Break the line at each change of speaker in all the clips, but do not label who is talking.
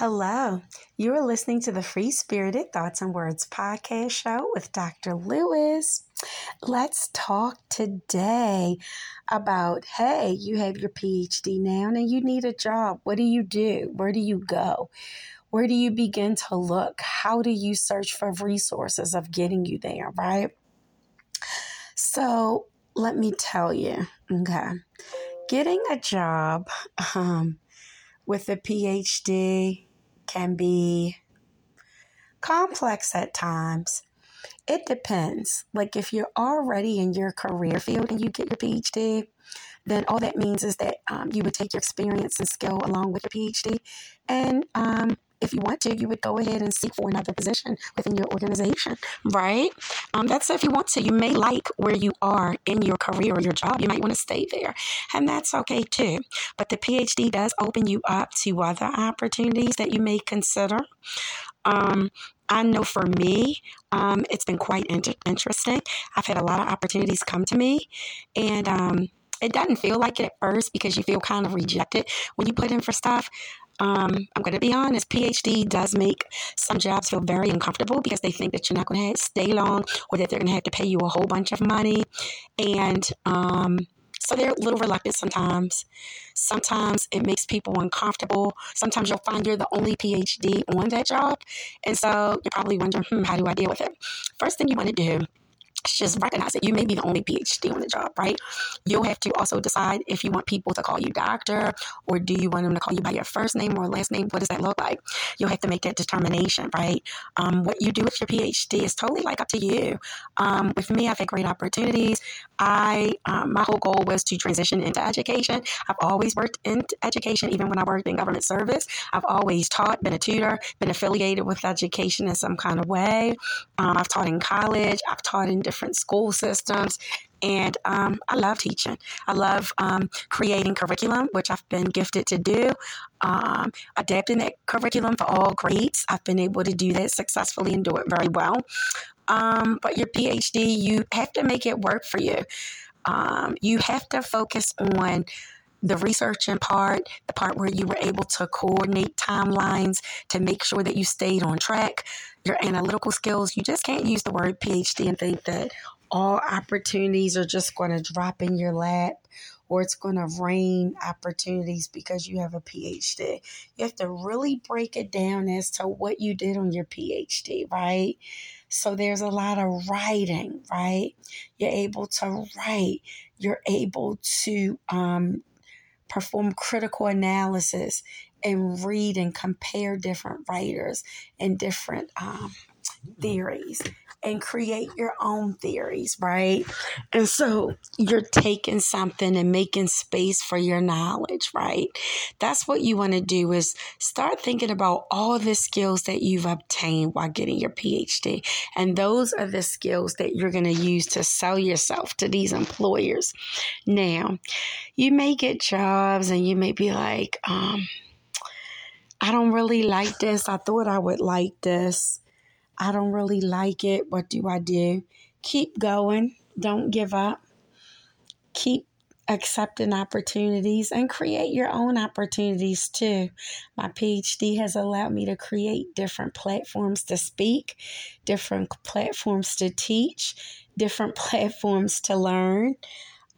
Hello, you are listening to the Free Spirited Thoughts and Words podcast show with Dr. Lewis. Let's talk today about hey, you have your PhD now and you need a job. What do you do? Where do you go? Where do you begin to look? How do you search for resources of getting you there, right? So, let me tell you, okay, getting a job um, with a PhD can be complex at times. It depends. Like if you're already in your career field and you get your PhD, then all that means is that um, you would take your experience and skill along with your PhD and um, if you want to, you would go ahead and seek for another position within your organization, right? Um, that's if you want to. You may like where you are in your career or your job. You might want to stay there, and that's okay too. But the PhD does open you up to other opportunities that you may consider. Um, I know for me, um, it's been quite inter- interesting. I've had a lot of opportunities come to me, and um, it doesn't feel like it at first because you feel kind of rejected when you put in for stuff. Um, I'm going to be honest, PhD does make some jobs feel very uncomfortable because they think that you're not going to stay long or that they're going to have to pay you a whole bunch of money. And um, so they're a little reluctant sometimes. Sometimes it makes people uncomfortable. Sometimes you'll find you're the only PhD on that job. And so you're probably wondering, hmm, how do I deal with it? First thing you want to do just recognize that you may be the only PhD on the job, right? You'll have to also decide if you want people to call you doctor or do you want them to call you by your first name or last name? What does that look like? You'll have to make that determination, right? Um, what you do with your PhD is totally like up to you. Um, with me, I've had great opportunities. I um, my whole goal was to transition into education. I've always worked in education, even when I worked in government service. I've always taught, been a tutor, been affiliated with education in some kind of way. Um, I've taught in college. I've taught in different school systems. And um, I love teaching. I love um, creating curriculum, which I've been gifted to do, um, adapting that curriculum for all grades. I've been able to do that successfully and do it very well. Um, but your PhD, you have to make it work for you. Um, you have to focus on the research in part, the part where you were able to coordinate timelines to make sure that you stayed on track, your analytical skills. You just can't use the word PhD and think that all opportunities are just going to drop in your lap or it's going to rain opportunities because you have a PhD. You have to really break it down as to what you did on your PhD, right? So there's a lot of writing, right? You're able to write. You're able to um, perform critical analysis and read and compare different writers and different um, theories and create your own theories, right? And so you're taking something and making space for your knowledge, right? That's what you want to do is start thinking about all the skills that you've obtained while getting your PhD. And those are the skills that you're going to use to sell yourself to these employers. Now, you may get jobs and you may be like, um, I don't really like this. I thought I would like this. I don't really like it. What do I do? Keep going. Don't give up. Keep accepting opportunities and create your own opportunities too. My PhD has allowed me to create different platforms to speak, different platforms to teach, different platforms to learn.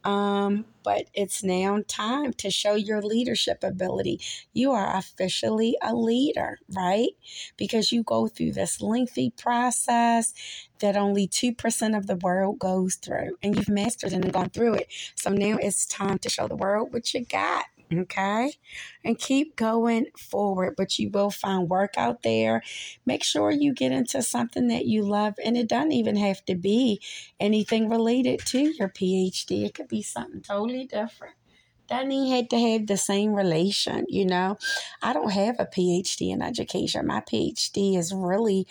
Um, but it's now time to show your leadership ability. You are officially a leader, right? Because you go through this lengthy process that only 2% of the world goes through, and you've mastered and gone through it. So now it's time to show the world what you got. Okay. And keep going forward, but you will find work out there. Make sure you get into something that you love, and it doesn't even have to be anything related to your PhD, it could be something totally different. Doesn't even have to have the same relation, you know. I don't have a PhD in education. My PhD is really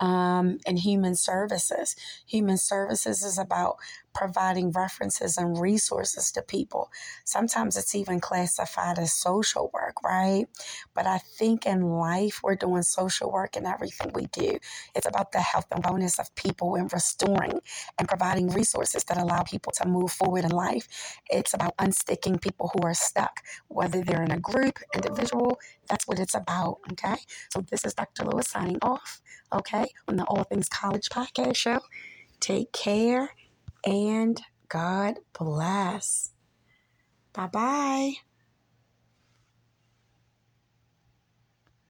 um, in human services. Human services is about providing references and resources to people. Sometimes it's even classified as social work, right? But I think in life, we're doing social work in everything we do. It's about the health and wellness of people and restoring and providing resources that allow people to move forward in life. It's about unsticking people who are stuck, whether they're in a group, individual. That's what it's about, okay? So this is Dr. Lewis signing off, okay, on the All Things College podcast show. Take care and God bless. Bye bye.